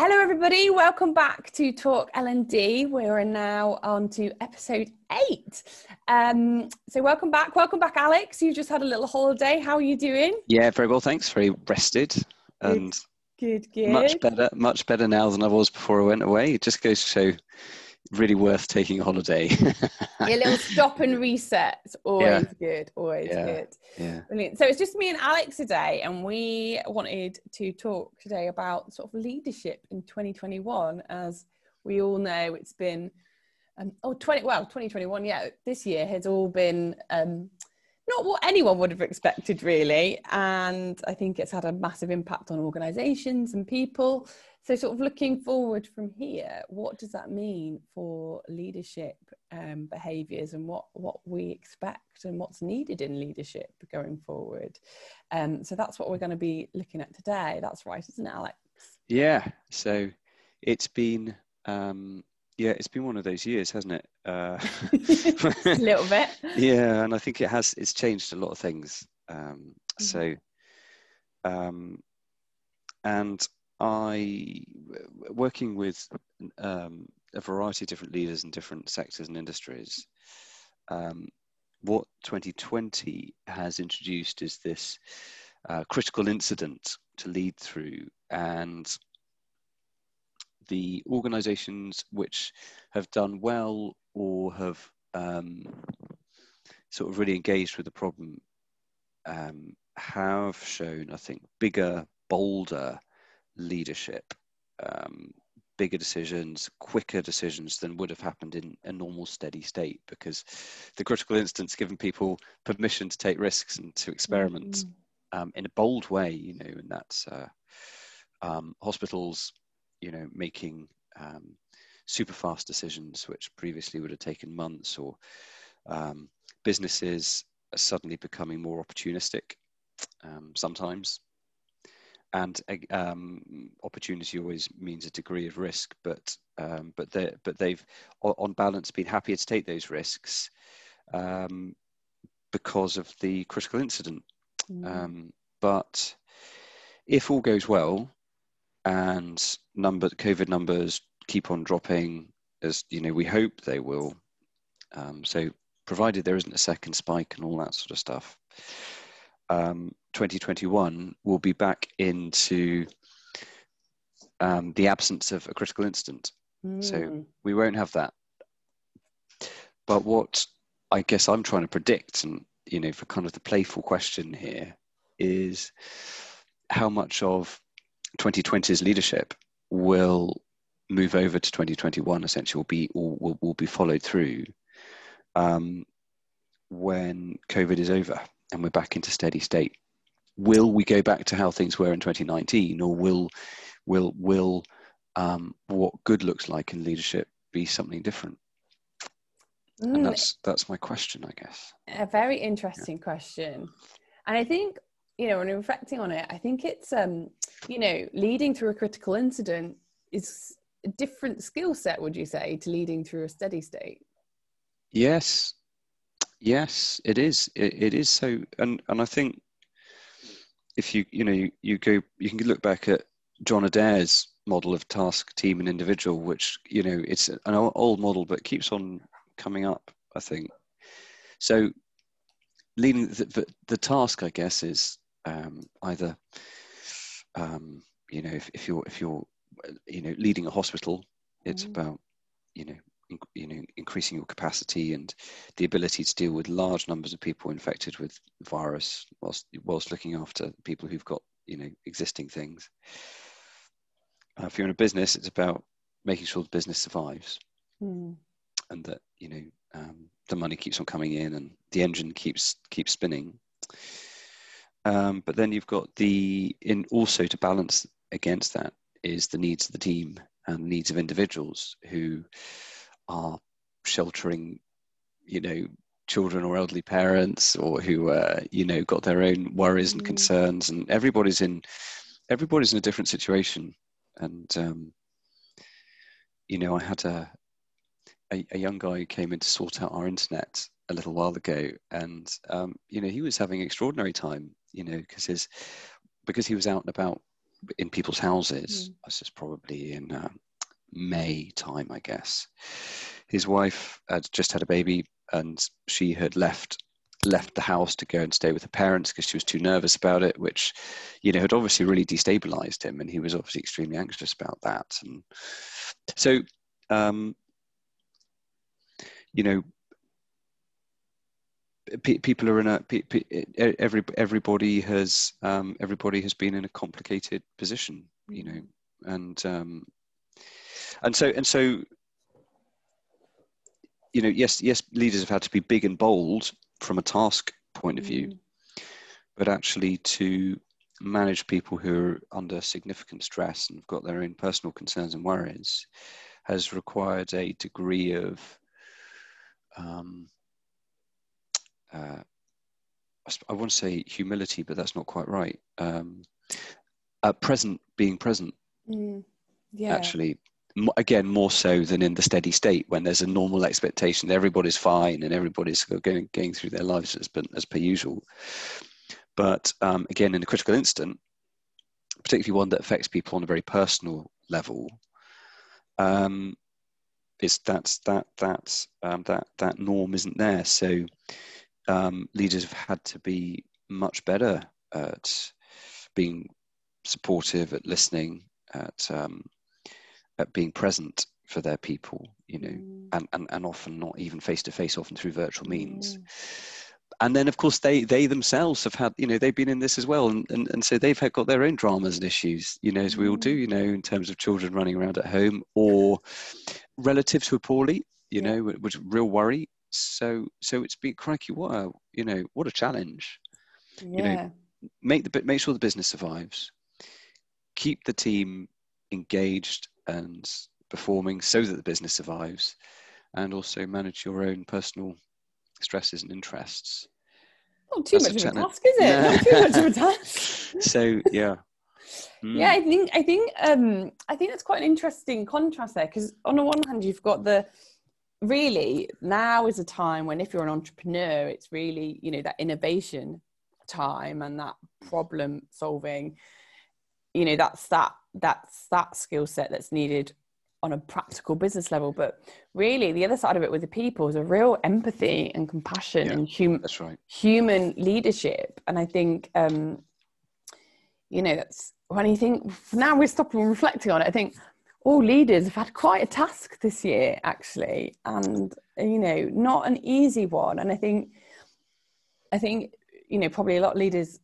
Hello, everybody. Welcome back to Talk L&D. We're now on to episode eight. Um, so welcome back. Welcome back, Alex. You just had a little holiday. How are you doing? Yeah, very well, thanks. Very rested and good, good. Much better, much better now than I was before I went away. It just goes to show really worth taking a holiday. a little stop and reset. It's always yeah. good. Always yeah. good. Yeah. Brilliant. So it's just me and Alex today, and we wanted to talk today about sort of leadership in 2021. As we all know, it's been um, oh 20 well 2021. Yeah, this year has all been um, not what anyone would have expected really, and I think it's had a massive impact on organisations and people. So, sort of looking forward from here, what does that mean for leadership um, behaviours and what, what we expect and what's needed in leadership going forward? Um, so, that's what we're going to be looking at today. That's right, isn't it, Alex? Yeah. So, it's been um, yeah, it's been one of those years, hasn't it? Uh, a little bit. Yeah, and I think it has. It's changed a lot of things. Um, mm-hmm. So, um, and I, working with um, a variety of different leaders in different sectors and industries, um, what 2020 has introduced is this uh, critical incident to lead through. And the organizations which have done well or have um, sort of really engaged with the problem um, have shown, I think, bigger, bolder leadership, um, bigger decisions, quicker decisions than would have happened in a normal steady state because the critical instance given people permission to take risks and to experiment mm-hmm. um, in a bold way, you know, and that's uh, um, hospitals, you know, making um, super fast decisions which previously would have taken months or um, businesses are suddenly becoming more opportunistic um, sometimes and um, opportunity always means a degree of risk, but um, but they but they've on balance been happier to take those risks um, because of the critical incident. Mm. Um, but if all goes well and number COVID numbers keep on dropping as you know we hope they will, um, so provided there isn't a second spike and all that sort of stuff. Um, 2021 will be back into um, the absence of a critical incident. Mm. So hmm. we won't have that. But what I guess I'm trying to predict, and you know, for kind of the playful question here, is how much of 2020's leadership will move over to 2021 essentially will be will, will be followed through um, when covid is over and we're back into steady state. Will we go back to how things were in 2019 or will will will um, what good looks like in leadership be something different? Mm. and that's that's my question i guess. A very interesting yeah. question. And i think you know when reflecting on it i think it's um you know leading through a critical incident is a different skill set would you say to leading through a steady state? Yes yes it is it, it is so and and i think if you you know you, you go you can look back at John Adair's model of task, team, and individual, which you know it's an old model but keeps on coming up. I think so. Leading the, the, the task, I guess, is um, either um, you know if, if you're if you're you know leading a hospital, it's mm. about you know you know increasing your capacity and the ability to deal with large numbers of people infected with virus whilst whilst looking after people who've got you know existing things. Uh, if you're in a business it's about making sure the business survives. Mm. and that you know um, the money keeps on coming in and the engine keeps keeps spinning. Um, but then you've got the in also to balance against that is the needs of the team and needs of individuals who are sheltering, you know, children or elderly parents or who, uh, you know, got their own worries and mm. concerns, and everybody's in everybody's in a different situation. And um, you know, I had a, a, a young guy who came in to sort out our internet a little while ago, and um, you know, he was having extraordinary time, you know, because his because he was out and about in people's houses. Mm. This is probably in uh, May time, I guess. His wife had just had a baby, and she had left left the house to go and stay with her parents because she was too nervous about it, which, you know, had obviously really destabilized him, and he was obviously extremely anxious about that. And so, um, you know, people are in a every everybody has um, everybody has been in a complicated position, you know, and um, and so and so you know yes yes leaders have had to be big and bold from a task point of view mm. but actually to manage people who are under significant stress and have got their own personal concerns and worries has required a degree of um, uh, I want to say humility, but that's not quite right. Um, uh, present, being present. Mm, yeah. Actually, again, more so than in the steady state when there's a normal expectation that everybody's fine and everybody's going going through their lives as, as per usual. But um, again, in a critical instant, particularly one that affects people on a very personal level, um, is that's that um, that that norm isn't there. So um, leaders have had to be much better at being supportive, at listening, at um, at being present for their people, you know, mm. and, and, and often not even face to face, often through virtual means. Mm. And then, of course, they they themselves have had, you know, they've been in this as well, and, and, and so they've had, got their own dramas and issues, you know, as we all do, mm. you know, in terms of children running around at home or relatives who are poorly, you yeah. know, which real worry so so it's been crikey what a you know what a challenge yeah. you know make the make sure the business survives keep the team engaged and performing so that the business survives and also manage your own personal stresses and interests. Not too That's much a of a task is it? Not too much of a task. So yeah. Mm. Yeah, I think I think um, I think that's quite an interesting contrast there because on the one hand you've got the really now is a time when if you're an entrepreneur it's really you know that innovation time and that problem solving you know that's that that's that skill set that's needed on a practical business level. But really the other side of it with the people is a real empathy and compassion yeah, and human that's right. human leadership. And i think um you know that's when you think now we're stopping and reflecting on it i think all leaders have had quite a task this year, actually, and you know, not an easy one. And I think, I think, you know, probably a lot of leaders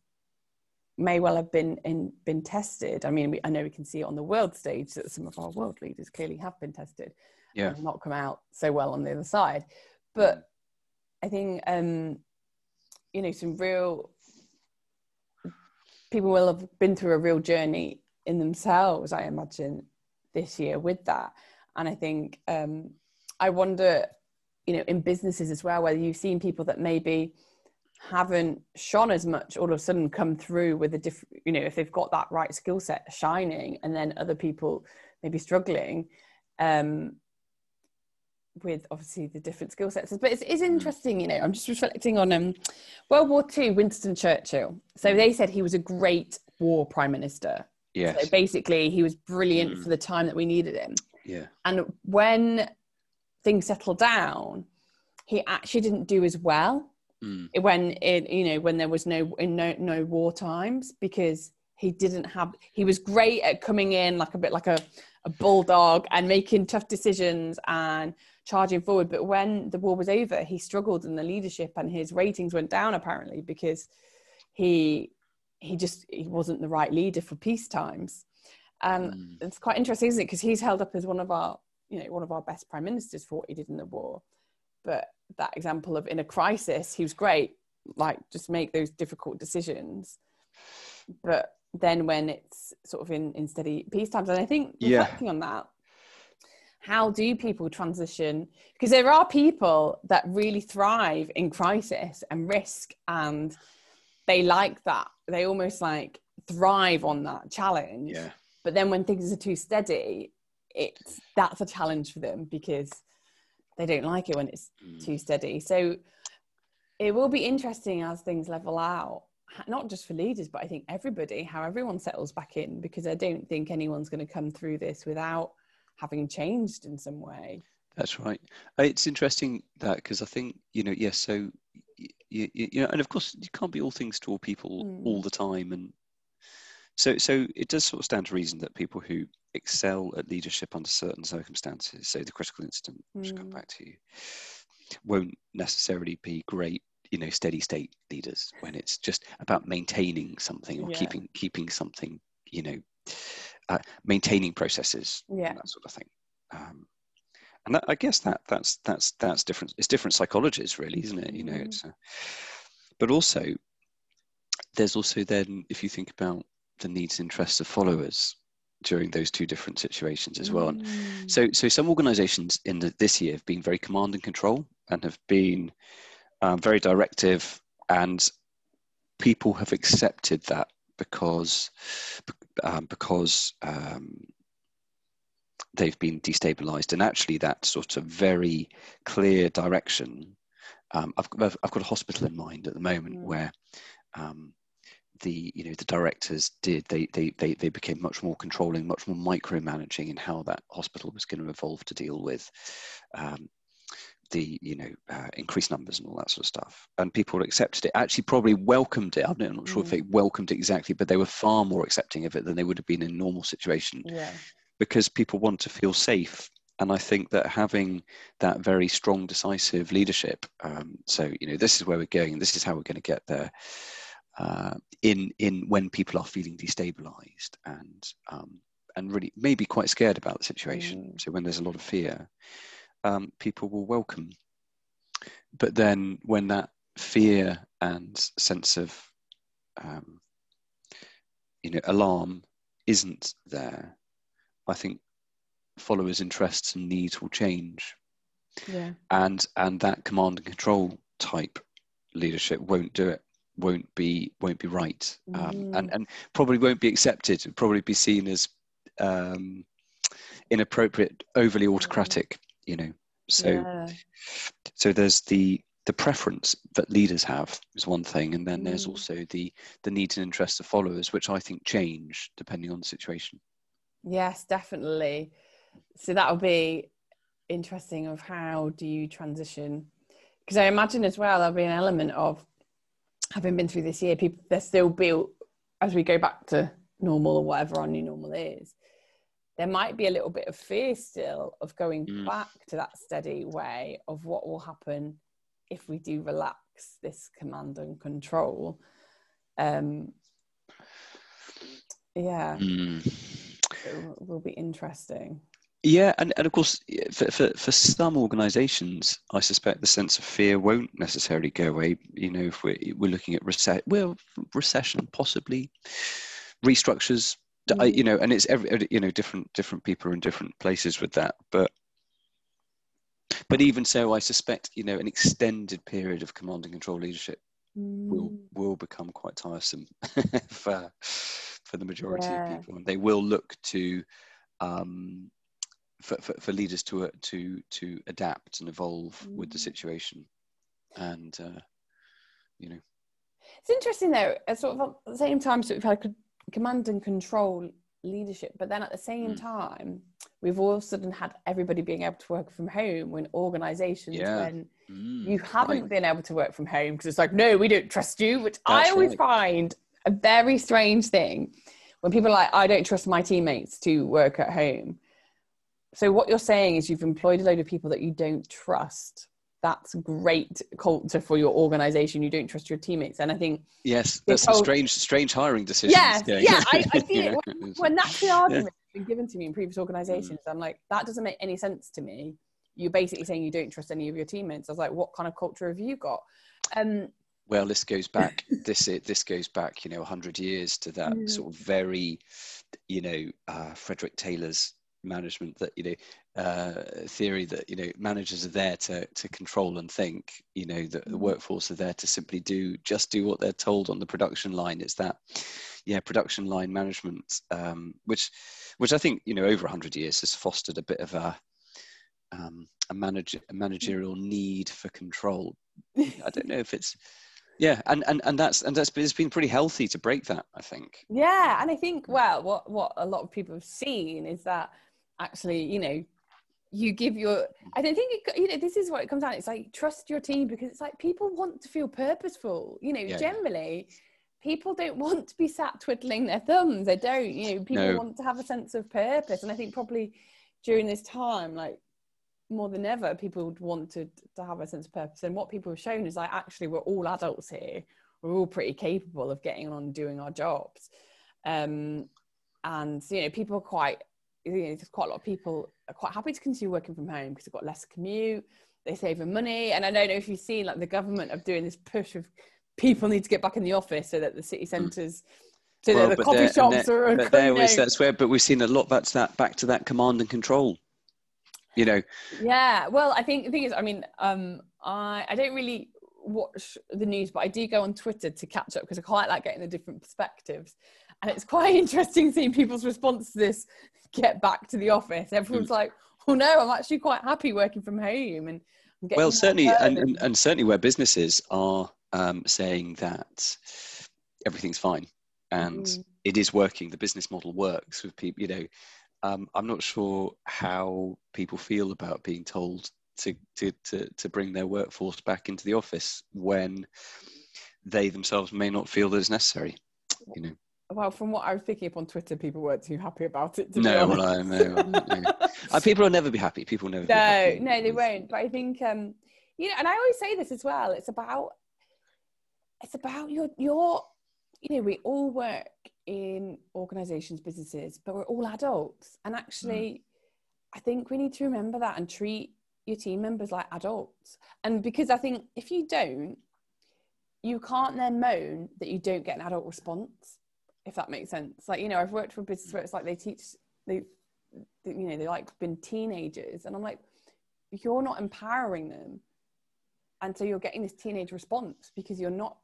may well have been in, been tested. I mean, we, I know we can see it on the world stage that some of our world leaders clearly have been tested, yeah, and not come out so well on the other side. But I think, um, you know, some real people will have been through a real journey in themselves. I imagine this year with that. And I think um, I wonder, you know, in businesses as well, whether you've seen people that maybe haven't shone as much all of a sudden come through with a different, you know, if they've got that right skill set shining, and then other people maybe struggling. Um, with obviously the different skill sets but it's, it's mm. interesting you know i'm just reflecting on um world war ii winston churchill so they said he was a great war prime minister yeah So basically, he was brilliant mm. for the time that we needed him. Yeah. And when things settled down, he actually didn't do as well mm. when it, you know, when there was no in no no war times because he didn't have. He was great at coming in like a bit like a a bulldog and making tough decisions and charging forward. But when the war was over, he struggled in the leadership and his ratings went down apparently because he he just he wasn't the right leader for peace times and mm. it's quite interesting isn't it because he's held up as one of our you know one of our best prime ministers for what he did in the war but that example of in a crisis he was great like just make those difficult decisions but then when it's sort of in, in steady peace times and i think reflecting yeah. on that how do people transition because there are people that really thrive in crisis and risk and they like that. They almost like thrive on that challenge. Yeah. But then when things are too steady, it's that's a challenge for them because they don't like it when it's mm. too steady. So it will be interesting as things level out not just for leaders, but I think everybody, how everyone settles back in, because I don't think anyone's going to come through this without having changed in some way. That's right. Uh, it's interesting that because I think you know, yes. so you, you, you, know, and of course, you can't be all things to all people mm. all the time, and so so it does sort of stand to reason that people who excel at leadership under certain circumstances, say the critical incident, which mm. I'll come back to, you, won't necessarily be great you know steady state leaders when it's just about maintaining something or yeah. keeping keeping something you know uh, maintaining processes yeah that sort of thing um, and that, i guess that that's that's that's different it's different psychologies really isn't it you know mm. it's uh, but also there's also then if you think about the needs and interests of followers during those two different situations as well. Mm. so, so some organisations in the, this year have been very command and control and have been um, very directive, and people have accepted that because um, because um, they've been destabilized. And actually, that sort of very clear direction. Um, I've, I've got a hospital in mind at the moment mm. where um, the you know the directors did they, they they they became much more controlling, much more micromanaging in how that hospital was going to evolve to deal with um, the you know uh, increased numbers and all that sort of stuff and people accepted it actually probably welcomed it i'm not sure mm. if they welcomed it exactly but they were far more accepting of it than they would have been in a normal situation yeah. because people want to feel safe and i think that having that very strong decisive leadership um, so you know this is where we're going and this is how we're going to get there uh, in in when people are feeling destabilized and um, and really maybe quite scared about the situation mm. so when there's a lot of fear um, people will welcome. But then when that fear and sense of um, you know alarm isn't there, I think followers' interests and needs will change. Yeah. And and that command and control type leadership won't do it won't be won't be right. Um, mm. and and probably won't be accepted. Probably be seen as um, inappropriate overly autocratic you know. So yeah. so there's the the preference that leaders have is one thing and then mm. there's also the the needs and interests of followers which i think change depending on the situation. Yes definitely. So that'll be interesting of how do you transition? Because i imagine as well there'll be an element of having been through this year people they're still built as we go back to normal or whatever our new normal is there might be a little bit of fear still of going mm. back to that steady way of what will happen if we do relax this command and control. Um, yeah, mm. it will be interesting. Yeah, and, and of course, for, for, for some organisations, I suspect the sense of fear won't necessarily go away. You know, if we're, we're looking at recession, well, recession, possibly restructures, I, you know, and it's every you know different different people are in different places with that, but but even so, I suspect you know an extended period of command and control leadership mm. will will become quite tiresome for for the majority yeah. of people, and they will look to um, for, for, for leaders to uh, to to adapt and evolve mm. with the mm. situation, and uh, you know. It's interesting though. At sort of at the same time, sort of had command and control leadership but then at the same mm. time we've all of a sudden had everybody being able to work from home when organizations yeah. when mm. you haven't right. been able to work from home because it's like no we don't trust you which That's i always right. find a very strange thing when people are like i don't trust my teammates to work at home so what you're saying is you've employed a load of people that you don't trust that's great culture for your organization. You don't trust your teammates, and I think yes, that's a strange, strange hiring decision. Yeah, yeah, I, I see it when, when that's the argument yeah. been given to me in previous organizations. Mm. I'm like, that doesn't make any sense to me. You're basically saying you don't trust any of your teammates. I was like, what kind of culture have you got? Um, well, this goes back. this it, this goes back, you know, hundred years to that mm. sort of very, you know, uh, Frederick Taylor's management that you know uh, theory that you know managers are there to to control and think you know the, the mm-hmm. workforce are there to simply do just do what they're told on the production line. It's that yeah production line management um, which which i think you know over 100 years has fostered a bit of a um, a, manager, a managerial need for control. I don't know if it's yeah and and, and that's and that's it's been pretty healthy to break that i think. Yeah and i think well what what a lot of people have seen is that actually you know you give your i don't think it, you know this is what it comes down it's like trust your team because it's like people want to feel purposeful. You know Yeah, yeah. generally people don't want to be sat twiddling their thumbs they don't you know people No. want to have a sense of purpose. And i think probably during this time like more than ever people would want to, to have a sense of purpose. And what people have shown is like actually we're all adults here. We're all pretty capable of getting on and doing our jobs. Um and you know people are quite you know, there's quite a lot of people are quite happy to continue working from home because they've got less commute they save on money and i don't know if you've seen like the government of doing this push of people need to get back in the office so that the city centres so. Well, that the coffee shops are but there was that's where but we've seen a lot that's that back to that command and control you know Yeah, well, I think the thing is, I mean, um, I I don't really watch the news, but I do go on Twitter to catch up because I quite like getting the different perspectives, it's quite interesting seeing people's response to this. Get back to the office. Everyone's like, "Oh no, I'm actually quite happy working from home." And well certainly and, and, and certainly where businesses are um, saying that everything's fine and Mhm. it is working the business model works with people you know um, i'm not sure how people feel about being told to, to, to, to bring their workforce back into the office when they themselves may not feel that it's necessary you know well, from what I was picking up on Twitter, people weren't too happy about it. To no well. I, no, no. Uh, people will never be happy. People will never be no happy. no they won't. But i think um you know and i always say this as well it's about it's about your your you know we all work in organizations businesses but we're all adults. And actually i think we need to remember that and treat your team members like adults. And because i think if you don't you can't then moan that you don't get an adult response if that makes sense. Like you know i've worked for a business where it's like they teach they they- you know they like been teenagers and i'm like you're not empowering them and so you're getting this teenage response because you're not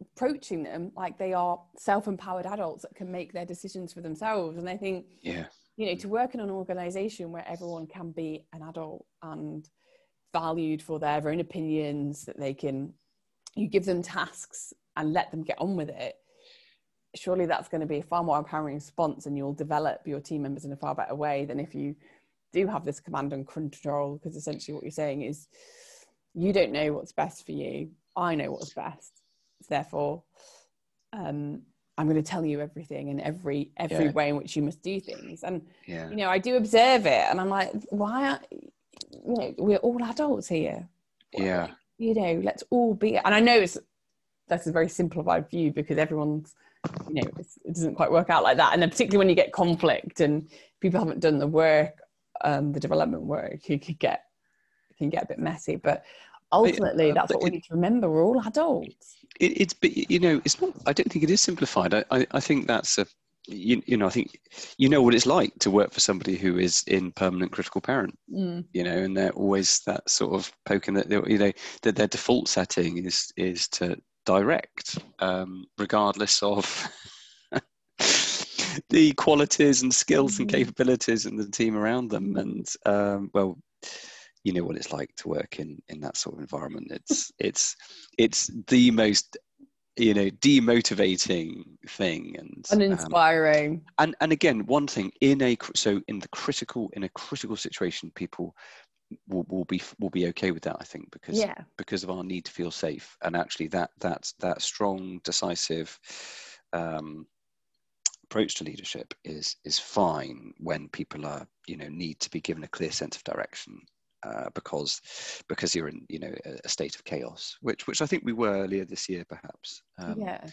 approaching them like they are self-empowered adults that can make their decisions for themselves. And i think yeah. you know to work in an organization where everyone can be an adult and valued for their own opinions that they can you give them tasks and let them get on with it surely that's going to be a far more empowering response and you'll develop your team members in a far better way than if you do have this command and control because essentially what you're saying is you don't know what's best for you. I know what's best. Therefore um, i'm going to tell you everything and every every Yeah. way in which you must do things. And yeah. you know i do observe it and i'm like why are you know we're all adults here. Yeah. you know let's all be and i know it's that's a very simplified view because everyone's you know it's, it doesn't quite work out like that. And then particularly when you get conflict and people haven't done the work um the development work you could get it can get a bit messy. But ultimately uh, that's but what we it- need to remember. We're all adults. It, it's but you know it's not i don't think it is simplified. I i, I think that's a you, you know i think you know what it's like to work for somebody who is in permanent critical parent Mm. you know and they're always that sort of poking that you know that their default setting is is to direct um regardless of the qualities and skills and Mhm. capabilities and the team around them. And um well you know what it's like to work in in that sort of environment. It's it's it's the most you know demotivating thing. And um, and and again one thing in a so in the critical in a critical situation people will, will be will be okay with that i think because yeah. because of our need to feel safe. And actually that that that strong decisive um approach to leadership is is fine when people are you know need to be given a clear sense of direction uh, because because you're in you know a, a state of chaos which which i think we were earlier this year perhaps. Um, yeah.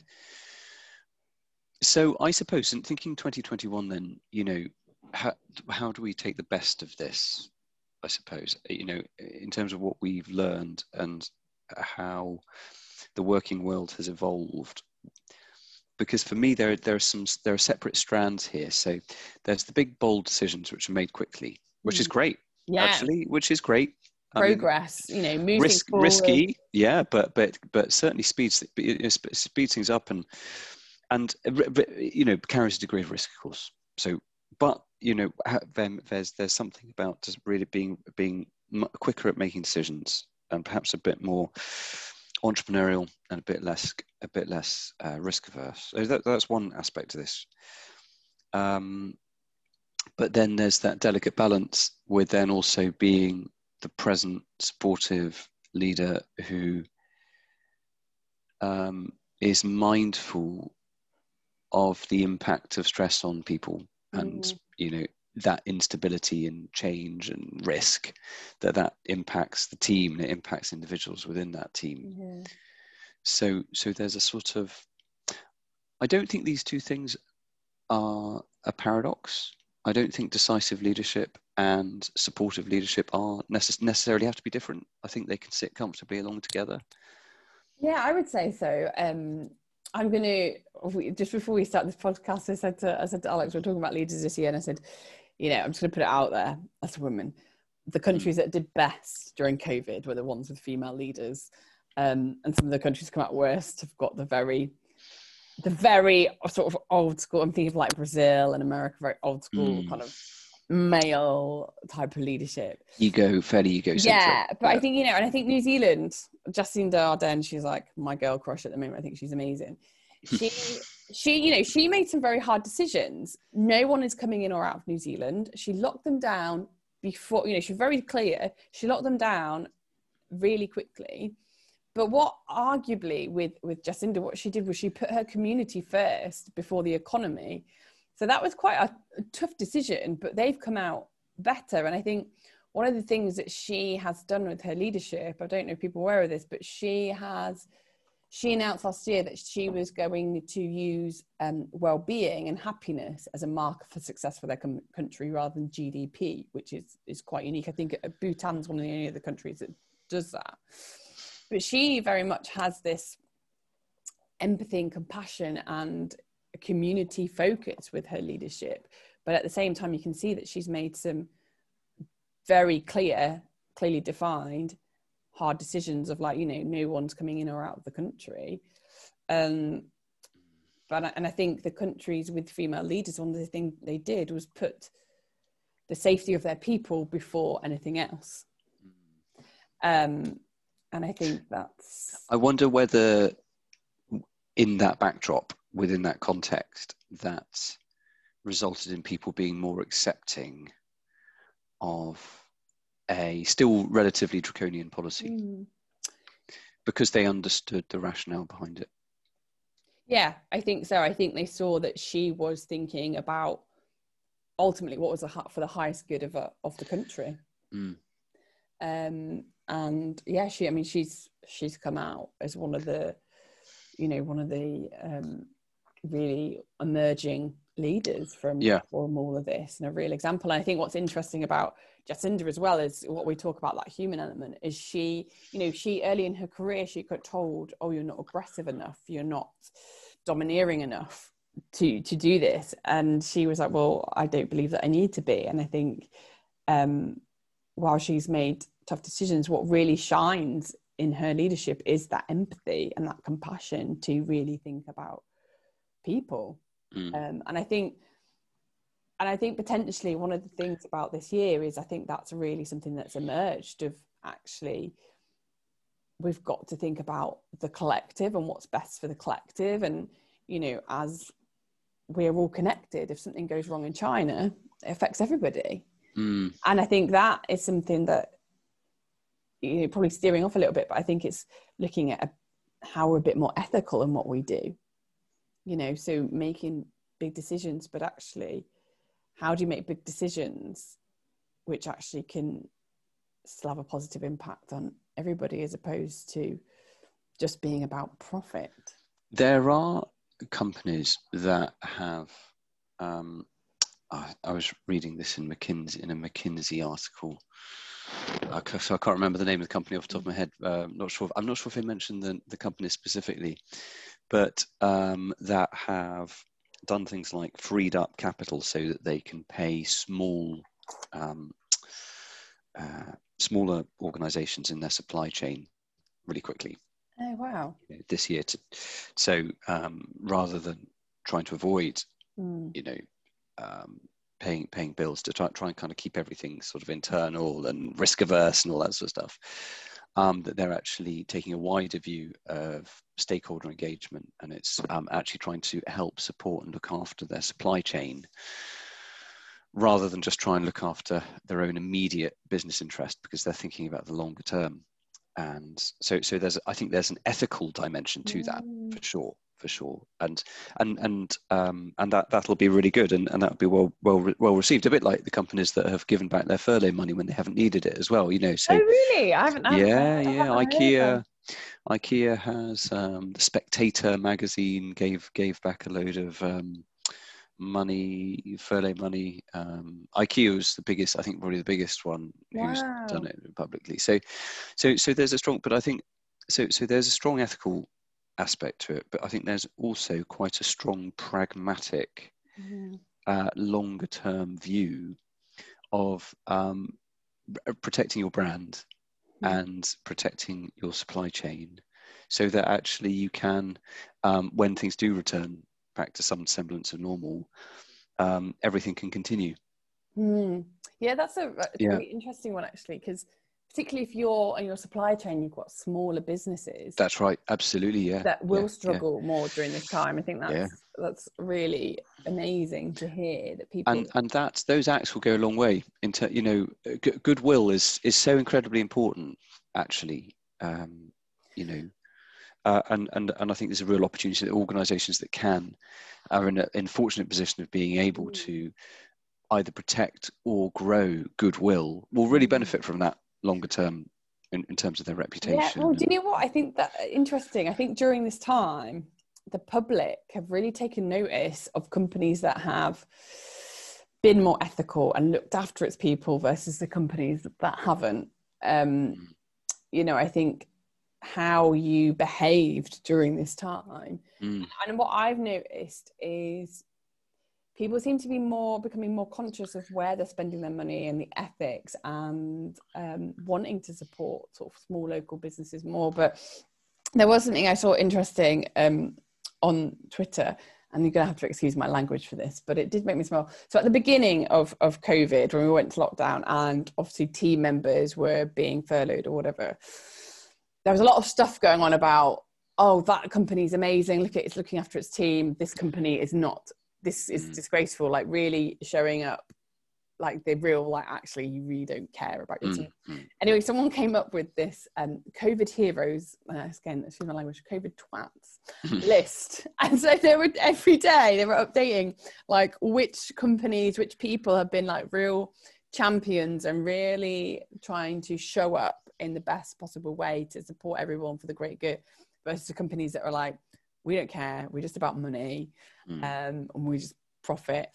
So I suppose in thinking 2021, then you know, how how do we take the best of this? I suppose you know, in terms of what we've learned and how the working world has evolved. Because for me, there there are some there are separate strands here. So there's the big bold decisions which are made quickly, which is Mm. great yeah actually, which is great. Progress you know moving risk, forward. risky, yeah, but but but certainly speeds sp- speeds things up and and uh, you know carries a degree of risk, of course. So, but you know, there's there's something about just really being being quicker at making decisions and perhaps a bit more entrepreneurial and a bit less a bit less uh, risk averse. So that, that's one aspect of this. Um, but then there's that delicate balance with then also being the present supportive leader who um, is mindful of the impact of stress on people and mm. you know that instability and change and risk that that impacts the team and it impacts individuals within that team. So so there's a sort of i don't think these two things are a paradox. I don't think decisive leadership and supportive leadership are necess- necessarily have to be different. I think they can sit comfortably along together. Yeah i would say so. Um I'm going to just before we start this podcast, I said to I said to Alex, we're talking about leaders this year, and I said, you know, I'm just going to put it out there as a woman. The countries that did best during COVID were the ones with female leaders, um, and some of the countries come out worst have got the very, the very sort of old school. I'm thinking of like Brazil and America, very old school mm. kind of male type of leadership. Ego, fairly ego. Yeah, but yeah. I think you know, and I think New Zealand, Jacinda Ardern, she's like my girl crush at the moment. I think she's amazing. She she, you know, she made some very hard decisions. No one is coming in or out of New Zealand. She locked them down before, you know, she's very clear. She locked them down really quickly. But what arguably with, with Jacinda, what she did was she put her community first before the economy. So that was quite a, tough decision, but they've come out better. And I think one of the things that she has done with her leadership, I don't know if people are aware of this, but she has – she announced last year that she was going to use um, well-being and happiness as a marker for success for their com- country rather than GDP, which is is quite unique. I think Bhutan's one of the only other countries that does that. But she very much has this empathy and compassion and community focus with her leadership. But at the same time, you can see that she's made some very clear, clearly defined hard decisions of like you know no one's coming in or out of the country um but and i think the countries with female leaders one of the things they did was put the safety of their people before anything else um and i think that's i wonder whether in that backdrop within that context that resulted in people being more accepting of a still relatively draconian policy mm. because they understood the rationale behind it. Yeah, I think so. I think they saw that she was thinking about ultimately what was the, for the highest good of a, of the country. Mm. Um, and yeah, she. I mean, she's she's come out as one of the, you know, one of the um, really emerging leaders from yeah. from all of this, and a real example. And I think what's interesting about Jacinda as well is what we talk about that human element is she you know she early in her career she got told oh you're not aggressive enough you're not domineering enough to to do this and she was like well I don't believe that I need to be and I think um while she's made tough decisions what really shines in her leadership is that empathy and that compassion to really think about people mm. um, and I think and I think potentially one of the things about this year is I think that's really something that's emerged of actually we've got to think about the collective and what's best for the collective and you know as we're all connected if something goes wrong in China it affects everybody mm. and I think that is something that you know probably steering off a little bit but I think it's looking at a, how we're a bit more ethical in what we do you know so making big decisions but actually how do you make big decisions which actually can still have a positive impact on everybody as opposed to just being about profit there are companies that have um, I, I, was reading this in McKinsey in a McKinsey article. I, so I can't remember the name of the company off the top of my head. Uh, not sure. If, I'm not sure if they mentioned the, the company specifically, but um, that have done things like freed up capital so that they can pay small, um, uh, smaller organisations in their supply chain really quickly. Oh wow! This year, to, so um, rather than trying to avoid, mm. you know, um, paying paying bills to try try and kind of keep everything sort of internal and risk averse and all that sort of stuff. Um, that they're actually taking a wider view of stakeholder engagement and it's um, actually trying to help support and look after their supply chain rather than just try and look after their own immediate business interest because they're thinking about the longer term and so so there's i think there's an ethical dimension to that Mm. for sure for sure. And and and um and that that'll be really good and, and that'll be well well re- well received. A bit like the companies that have given back their furlough money when they haven't needed it as well you know so oh, really? I haven't. I haven't yeah yeah haven't ikea ikea has um the spectator magazine gave gave back a load of um money furlough money. Um ikea is the biggest i think probably the biggest one who's done it publicly. So so so there's a strong but i think so so there's a strong ethical aspect to it but i think there's also quite a strong pragmatic Mhm. uh, longer term view of um, protecting your brand Mm. and protecting your supply chain so that actually you can um, when things do return back to some semblance of normal um, everything can continue Hmm. Yeah, that's a, Yeah. really interesting one actually, because particularly if you're in your supply chain, you've got smaller businesses that's right absolutely yeah that will yeah, yeah. struggle more during this time. I think that's Yeah. that's really amazing to hear that people. and and that those acts will go a long way into you know g- goodwill is is so incredibly important actually um you know uh, and and and i think there's a real opportunity that organizations that can are in a in fortunate position of being able Mm. to either protect or grow goodwill will really Mm. benefit from that longer term in, in terms of their reputation yeah, well, do you know what? I think that uh, interesting. I think during this time, the public have really taken notice of companies that have been more ethical and looked after its people versus the companies that haven't. Um, you know, I think how you behaved during this time. Mm, And what I've noticed is people seem to be more becoming more conscious of where they're spending their money and the ethics and um, wanting to support sort of small local businesses more. But there was something I saw interesting um, on Twitter. And you're gonna have to excuse my language for this, but it did make me smile. So at the beginning of, of COVID, when we went to lockdown, and obviously team members were being furloughed or whatever, there was a lot of stuff going on about oh that company's amazing look at it's looking after its team this company is not this is Mm. disgraceful like really showing up like the real like actually you really don't care about your mm, team mm. anyway someone came up with this um covid heroes uh, again excuse my language covid twats list and so they were every day they were updating like which companies which people have been like real champions and really trying to show up in the best possible way to support everyone for the great good versus the companies that are like we don't care we're just about money Mm. um, and we just profit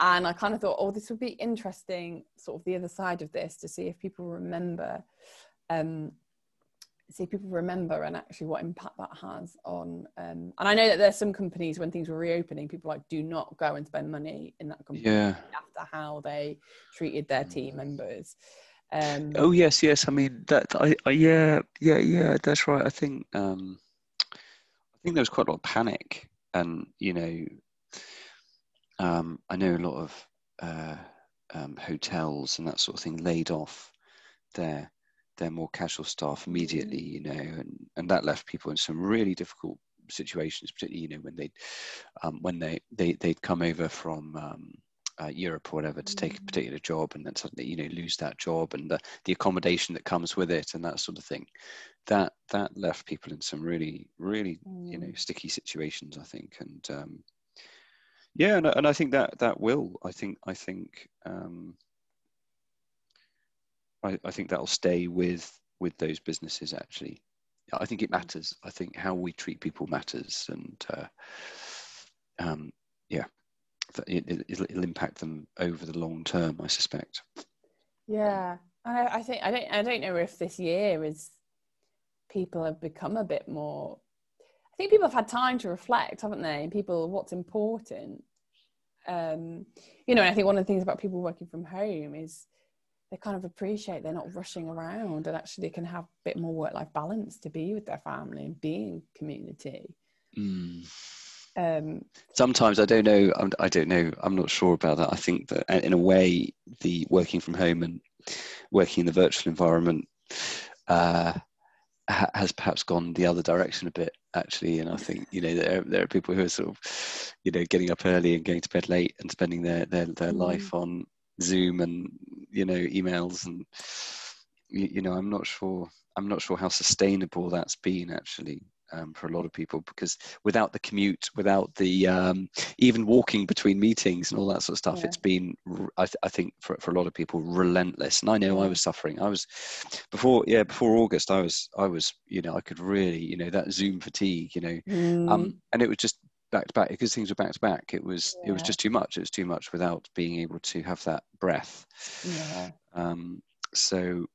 and i kind of thought oh this would be interesting sort of the other side of this to see if people remember um, see if people remember and actually what impact that has on um, and i know that there's some companies when things were reopening people like do not go and spend money in that company yeah after how they treated their team members um, Oh yes, yes. I mean that. I, I yeah, yeah, yeah. That's right. I think um, I think there was quite a lot of panic, and you know, um, I know a lot of uh, um, hotels and that sort of thing laid off their their more casual staff immediately. You know, and and that left people in some really difficult situations, particularly you know when they um, when they they they'd come over from. Uh, Europe or whatever to take a Mm. particular job and then suddenly you know lose that job and the, the accommodation that comes with it and that sort of thing. That that left people in some really really you know Mm. sticky situations i think. And um yeah and, I- and i think that that will i think i think um I, I think that'll stay with with those businesses actually. I think it matters. I think how we treat people matters. And uh um yeah it, it, it'll, it'll impact them over the long term i suspect Yeah, I, I think I don't I don't know if this year is people have become a bit more. I think people have had time to reflect, haven't they? And people, what's important. Um, you know, and I think one of the things about people working from home is they kind of appreciate they're not rushing around and actually they can have a bit more work life balance to be with their family and be in community. Mm. Um, sometimes I don't know. I'm, I don't know. I'm not sure about that. I think that uh, in a way, the working from home and working in the virtual environment uh, ha- has perhaps gone the other direction a bit actually and i think you know there, there are people who are sort of you know getting up early and going to bed late and spending their their, their mm. life on zoom and you know emails and you, you know i'm not sure i'm not sure how sustainable that's been actually um, for a lot of people because without the commute, without the um, even walking between meetings and all that sort of stuff, yeah. it's been, I, th- I, think, for, for a lot of people, relentless. And I know I was suffering. I was before, yeah, before August, I was, I was, you know, I could really, you know, that Zoom fatigue, you know, um, mm. um, and it was just back to back because things were back to back. It was, yeah. it was just too much. It was too much without being able to have that breath. Yeah. Um, so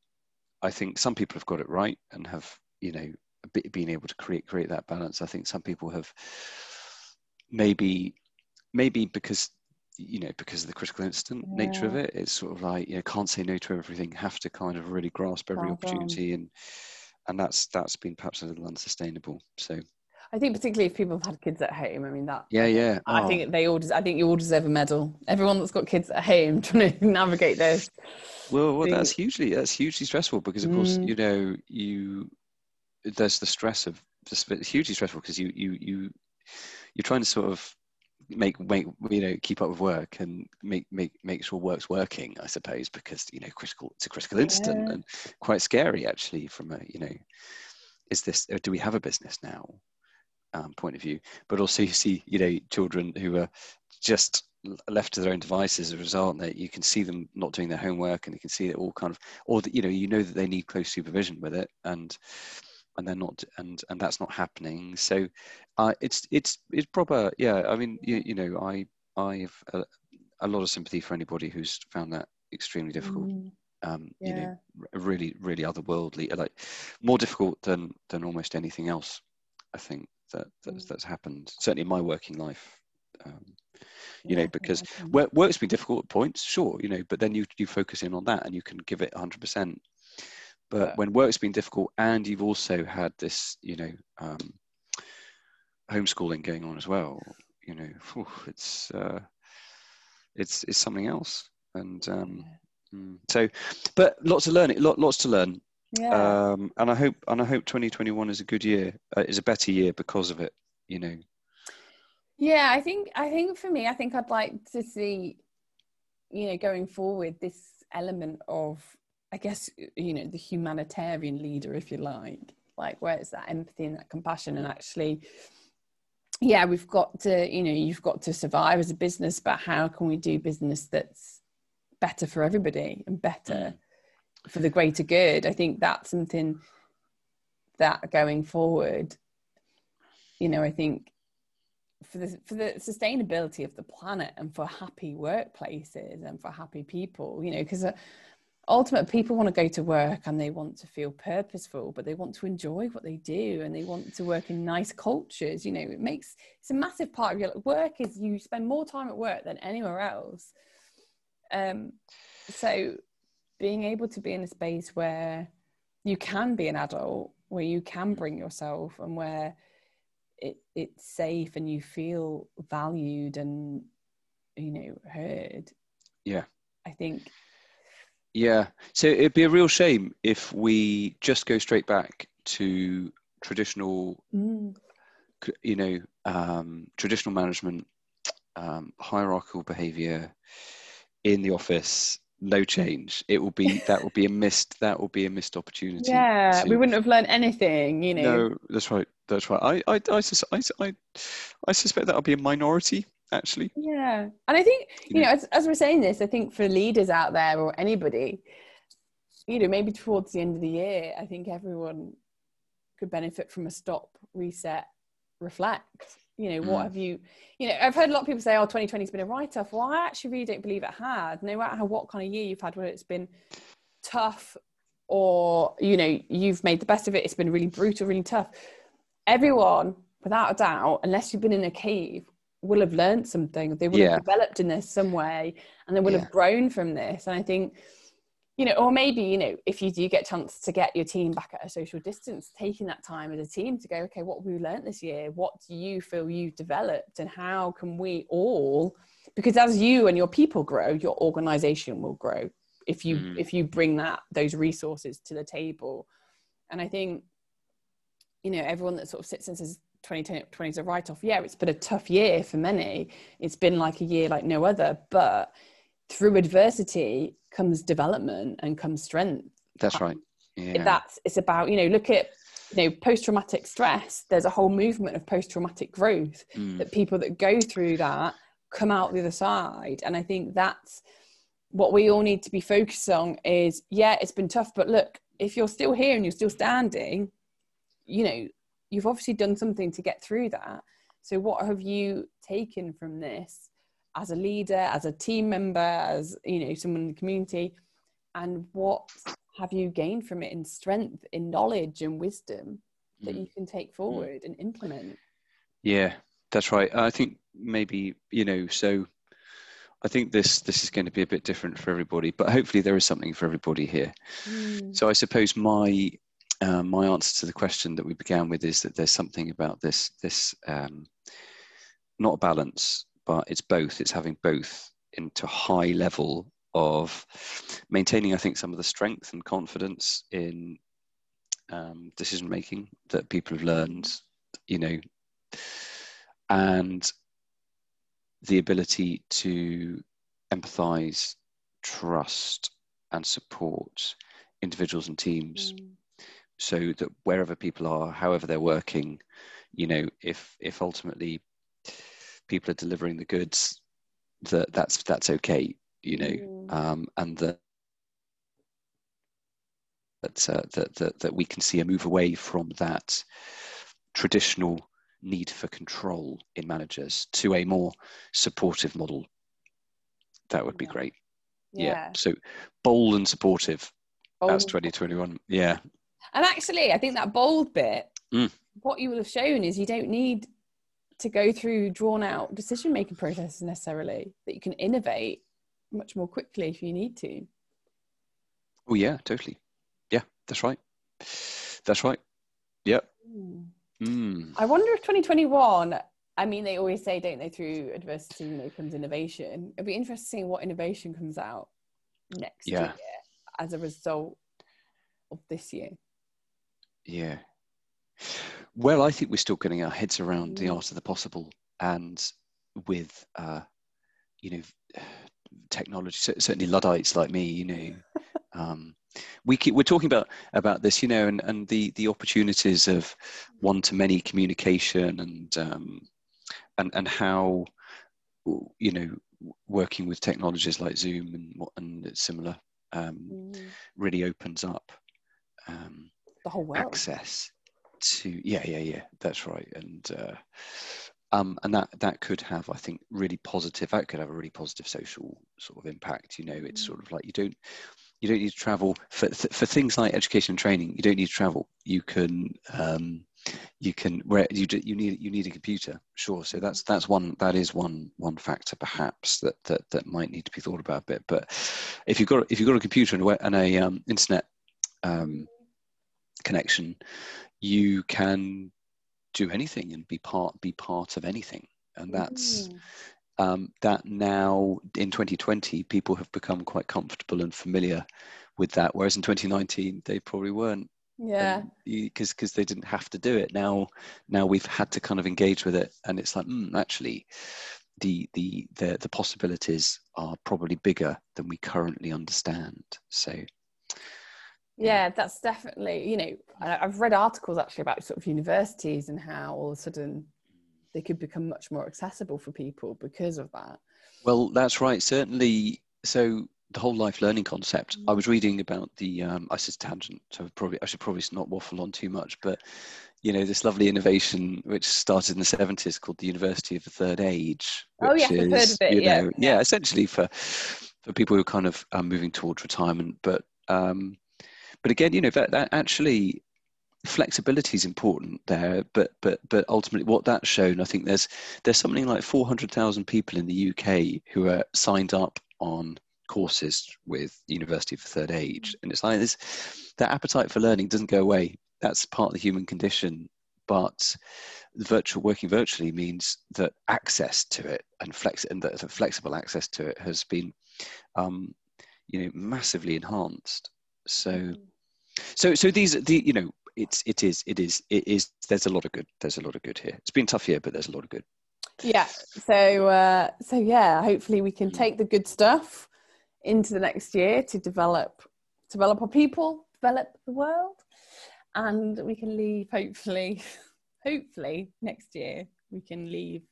I think some people have got it right and have, you know, being able to create create that balance. I think some people have maybe maybe because you know because of the critical incident yeah. nature of it it's sort of like you know can't say no to everything have to kind of really grasp every opportunity and and that's that's been perhaps a little unsustainable so I think particularly if people have had kids at home, I mean that. Yeah, yeah. I oh. think they all. I think you all deserve a medal. Everyone that's got kids at home trying to navigate this. Well, well, that's hugely that's hugely stressful because of course mm. you know you there's the stress of it's hugely stressful because you you you you're trying to sort of make make you know keep up with work and make make make sure work's working i suppose because you know critical it's a critical incident yeah. and quite scary actually from a you know is this do we have a business now um, point of view but also you see you know children who are just left to their own devices as a result that you can see them not doing their homework and you can see it all kind of or that you know you know that they need close supervision with it and and they're not and and that's not happening so uh, it's it's it's proper yeah i mean you, you know i i've a, a, lot of sympathy for anybody who's found that extremely difficult mm. um yeah. you know really really otherworldly like more difficult than than almost anything else i think that that's, mm. that's happened certainly in my working life um, you yeah, know because work, work's been difficult at points sure you know but then you you focus in on that and you can give it 100% but yeah. when work's been difficult and you've also had this, you know, um, homeschooling going on as well, you know, whew, it's uh, it's it's something else. And um, mm, so, but lots of learning, lots to learn. Yeah. Um, and I hope and I hope 2021 is a good year, uh, is a better year because of it. You know. Yeah, I think I think for me, I think I'd like to see, you know, going forward this element of I guess you know the humanitarian leader, if you like, like where it's that empathy and that compassion, and actually, yeah, we've got to, you know, you've got to survive as a business, but how can we do business that's better for everybody and better mm. for the greater good? I think that's something that going forward, you know, I think for the for the sustainability of the planet and for happy workplaces and for happy people, you know, because. Uh, ultimately people want to go to work and they want to feel purposeful but they want to enjoy what they do and they want to work in nice cultures you know it makes it's a massive part of your work is you spend more time at work than anywhere else. Um so being able to be in a space where you can be an adult where you can bring yourself and where it, it's safe and you feel valued and you know heard. Yeah. I think yeah. So it'd be a real shame if we just go straight back to traditional, mm. you know, um, traditional management, um, hierarchical behavior in the office, no change. It will be that will be a missed that will be a missed opportunity. Yeah, to, we wouldn't have learned anything, you know. No, that's right. That's right. I I I, I, I, I suspect that'll be a minority actually. Yeah. And I think, you know, as, as we're saying this, I think for leaders out there or anybody, you know, maybe towards the end of the year, I think everyone could benefit from a stop, reset, reflect. You know, what mm. have you, you know, I've heard a lot of people say, oh, 2020 has been a write off. Well, I actually really don't believe it had. No matter what kind of year you've had, whether it's been tough or, you know, you've made the best of it, it's been really brutal, really tough. Everyone, without a doubt, unless you've been in a cave, will have learned something they will yeah. have developed in this some way and they will yeah. have grown from this and i think you know or maybe you know if you do get a chance to get your team back at a social distance taking that time as a team to go okay what have we learned this year what do you feel you've developed and how can we all because as you and your people grow your organization will grow if you mm. if you bring that those resources to the table and i think you know everyone that sort of sits and says 2020 is a write-off yeah it's been a tough year for many. It's been like a year like no other but through adversity comes development and comes strength. That's right. Yeah. that's it's about you know look at you know post-traumatic stress. There's a whole movement of post-traumatic growth mm. that people that go through that come out the other side. And i think that's what we all need to be focused on is yeah it's been tough but look if you're still here and you're still standing you know you've obviously done something to get through that so what have you taken from this as a leader as a team member as you know someone in the community and what have you gained from it in strength in knowledge and wisdom that mm. you can take forward mm. and implement yeah that's right i think maybe you know so i think this this is going to be a bit different for everybody but hopefully there is something for everybody here mm. so i suppose my um, my answer to the question that we began with is that there's something about this this um, not a balance but it's both. It's having both into high level of maintaining i think some of the strength and confidence in um, decision making that people have learned you know and the ability to empathize trust and support individuals and teams mm so that wherever people are, however they're working, you know, if if ultimately people are delivering the goods, that that's that's okay, you know, mm. um, and that that, uh, that that that we can see a move away from that traditional need for control in managers to a more supportive model. That would be yeah. great. Yeah. yeah. So bold and supportive. Bold. That's 2021. Yeah. And actually, I think that bold bit, mm. what you will have shown is you don't need to go through drawn out decision making processes necessarily, that you can innovate much more quickly if you need to. Oh, yeah, totally. Yeah, that's right. That's right. Yep. Mm. Mm. I wonder if 2021, I mean, they always say, don't they, through adversity, you know, comes innovation. It'd be interesting what innovation comes out next yeah. year as a result of this year. Yeah. Well, I think we're still getting our heads around mm. the art of the possible, and with uh, you know technology, certainly luddites like me, you know, um, we keep, we're talking about about this, you know, and and the the opportunities of one to many communication and um, and and how you know working with technologies like Zoom and and similar um, mm. really opens up um, the whole world. access to yeah yeah yeah that's right. And uh, um, and that that could have I think really positive that could have a really positive social sort of impact. You know it's mm. sort of like you don't you don't need to travel for for things like education and training you don't need to travel. You can um, you can where you do, you need you need a computer sure. So that's that's one that is one one factor perhaps that that that might need to be thought about a bit. But if you've got if you've got a computer and a, and a um, internet um, connection, you can do anything and be part be part of anything, and that's. Mm. Um, that now in 2020 people have become quite comfortable and familiar with that. Whereas in 2019 they probably weren't. Yeah. Because because they didn't have to do it. Now now we've had to kind of engage with it and it's like mm, actually the, the the the possibilities are probably bigger than we currently understand. So yeah that's definitely you know i've read articles actually about sort of universities and how all of a sudden they could become much more accessible for people because of that. Well that's right. Certainly so the whole life learning concept i was reading about the um, i said tangent so probably i should probably not waffle on too much but you know this lovely innovation which started in the 70s called the university of the third age oh yeah is, heard of it. you know, yeah. yeah essentially for for people who are kind of are moving towards retirement but um but again, you know that that actually flexibility is important there but but but ultimately what that's shown i think there's there's something like 400,000 people in the UK who are signed up on courses with university for third age. And it's like this that appetite for learning doesn't go away. That's part of the human condition. But virtual working virtually means that access to it and flex and that flexible access to it has been um, you know massively enhanced so, mm-hmm. so, so these, the you know, it's it is it is it is. There's a lot of good. There's a lot of good here. It's been tough year, but there's a lot of good. Yeah. So uh, so yeah, hopefully we can Mm. take the good stuff into the next year to develop develop our people, develop the world, and we can leave hopefully hopefully next year we can leave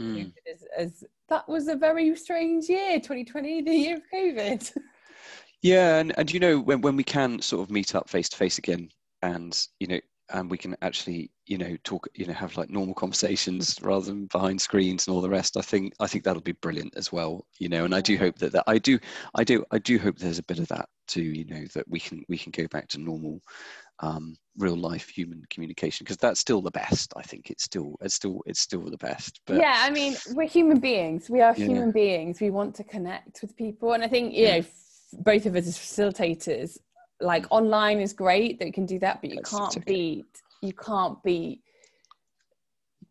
Mm. as, as that was a very strange year 2020 the year of covid Yeah, and, and you know when when we can sort of meet up face to face again, and you know, and we can actually you know talk, you know, have like normal conversations rather than behind screens and all the rest. I think I think that'll be brilliant as well. You know, and I do hope that that I do I do I do hope there's a bit of that too. You know, that we can we can go back to normal. Um, real life human communication because that's still the best i think it's still it's still it's still the best but yeah i mean we're human beings we are Yeah. human beings we want to connect with people and i think you Yeah. know both of us as facilitators like online is great that you can do that but you That's can't beat you can't beat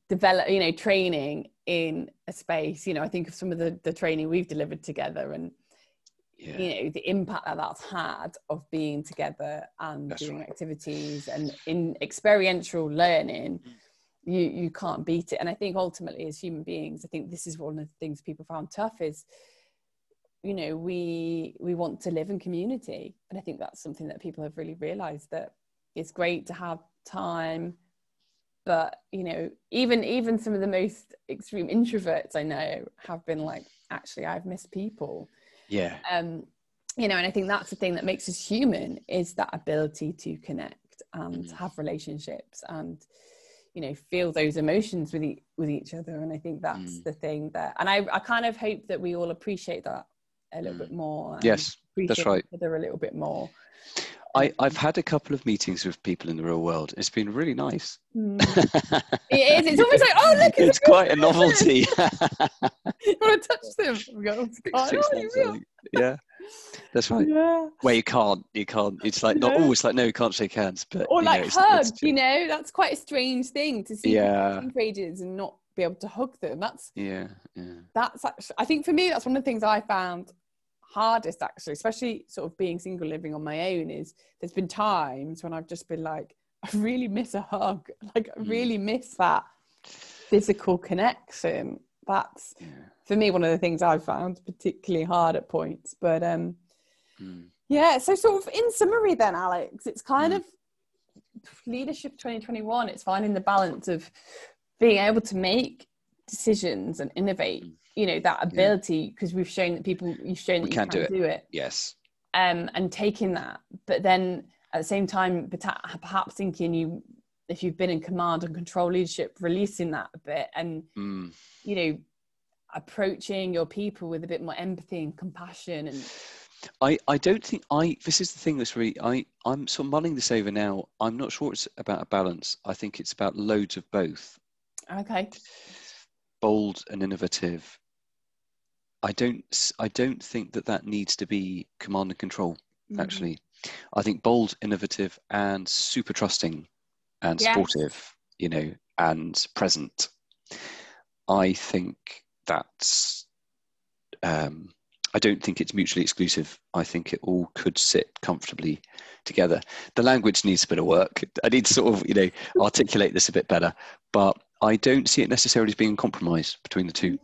develop you know training in a space you know i think of some of the the training we've delivered together and yeah you know the impact that that's had of being together and That's doing right. activities and in experiential learning Mm. you you can't beat it and i think ultimately as human beings i think this is one of the things people found tough is you know we we want to live in community. And i think that's something that people have really realized that it's great to have time. But you know even even some of the most extreme introverts i know have been like actually i've missed people. Yeah. Um you know and i think that's the thing that makes us human is that ability to connect and Mm. have relationships and you know feel those emotions with e- with each other. And i think that's Mm. the thing that and i i kind of hope that we all appreciate that a little Mm. bit more and yes that's right. each a little bit more I, I've had a couple of meetings with people in the real world. It's been really nice. Mm. it is it's almost like oh look it's a quite a novelty. you want to touch them go, "Oh, oh, months, real." yeah, that's right. yeah Where you can't, you can't. It's like not Yeah. always like no, you can't shake hands, but or you like know, it's, hug it's you know that's quite a strange thing to see Yeah. and not be able to hug them that's yeah, yeah, that's actually, I think for me, that's one of the things I found hardest actually, especially sort of being single living on my own is there's been times when I've just been like, I really miss a hug. Like I Mm. really miss that physical connection. That's yeah. for me one of the things I've found particularly hard at points. But um Mm. yeah, so sort of in summary then, Alex, it's kind Mm. of leadership 2021, it's finding the balance of being able to make decisions and innovate, Mm. You know, that ability, because we've shown that people, you've shown that We you can can do do it. it, Yes. um, and taking that, but then at the same time, perhaps thinking you, if you've been in command and control leadership, releasing that a bit and, Mm. you know, approaching your people with a bit more empathy and compassion and I, I don't think I this is the thing that's really I I'm sort of mulling this over now. I'm not sure it's about a balance. I think it's about loads of both. okay bold and innovative. I don't I don't think that that needs to be command and control Mhm. actually. I think bold, innovative and super trusting and Yes. supportive, you know, and present. I think that's um I don't think it's mutually exclusive. I think it all could sit comfortably together. The language needs a bit of work. I need to sort of, you know, articulate this a bit better. But I don't see it necessarily as being a compromise between the two.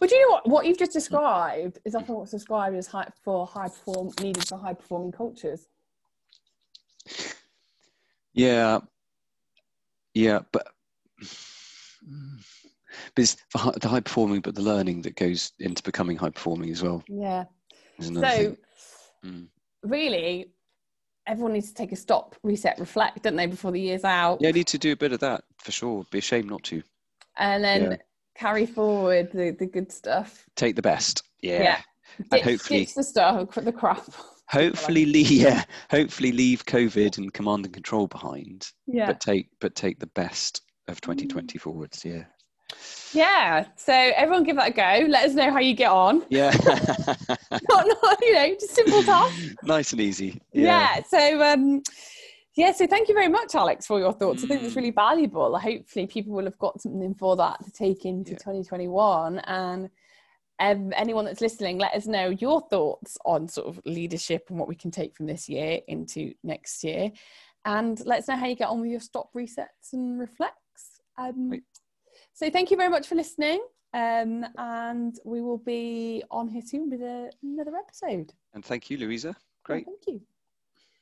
Well, do you know what? What you've just described is often what's described as high for high perform needed for high performing cultures. Yeah, yeah, but but it's the high, the high performing, but the learning that goes into becoming high performing as well. Yeah. So. Mm. really, everyone needs to take a stop, reset, reflect, don't they, before the year's out, Yeah, I need to do a bit of that for sure. Be a shame not to and then Yeah. Carry forward the, the good stuff. take the best. Yeah, Yeah. And Ditch, hopefully- ditch the stuff, the crap. hopefully leave. Yeah, hopefully leave COVID and command and control behind, Yeah. but take but take the best of 2020 forwards. Yeah, yeah. So everyone give that a go. Let us know how you get on. yeah. not, not, you know, just simple task. nice and easy. yeah. so um yeah so thank you very much alex for your thoughts i think it's Mm. really valuable hopefully people will have got something for that to take into Yeah. 2021 and um, anyone that's listening let us know your thoughts on sort of leadership and what we can take from this year into next year and let us know how you get on with your stop resets and reflects. Um, Right. So thank you very much for listening. Um, and we will be on here soon with a, another episode. And thank you, Louisa. Great. Thank you.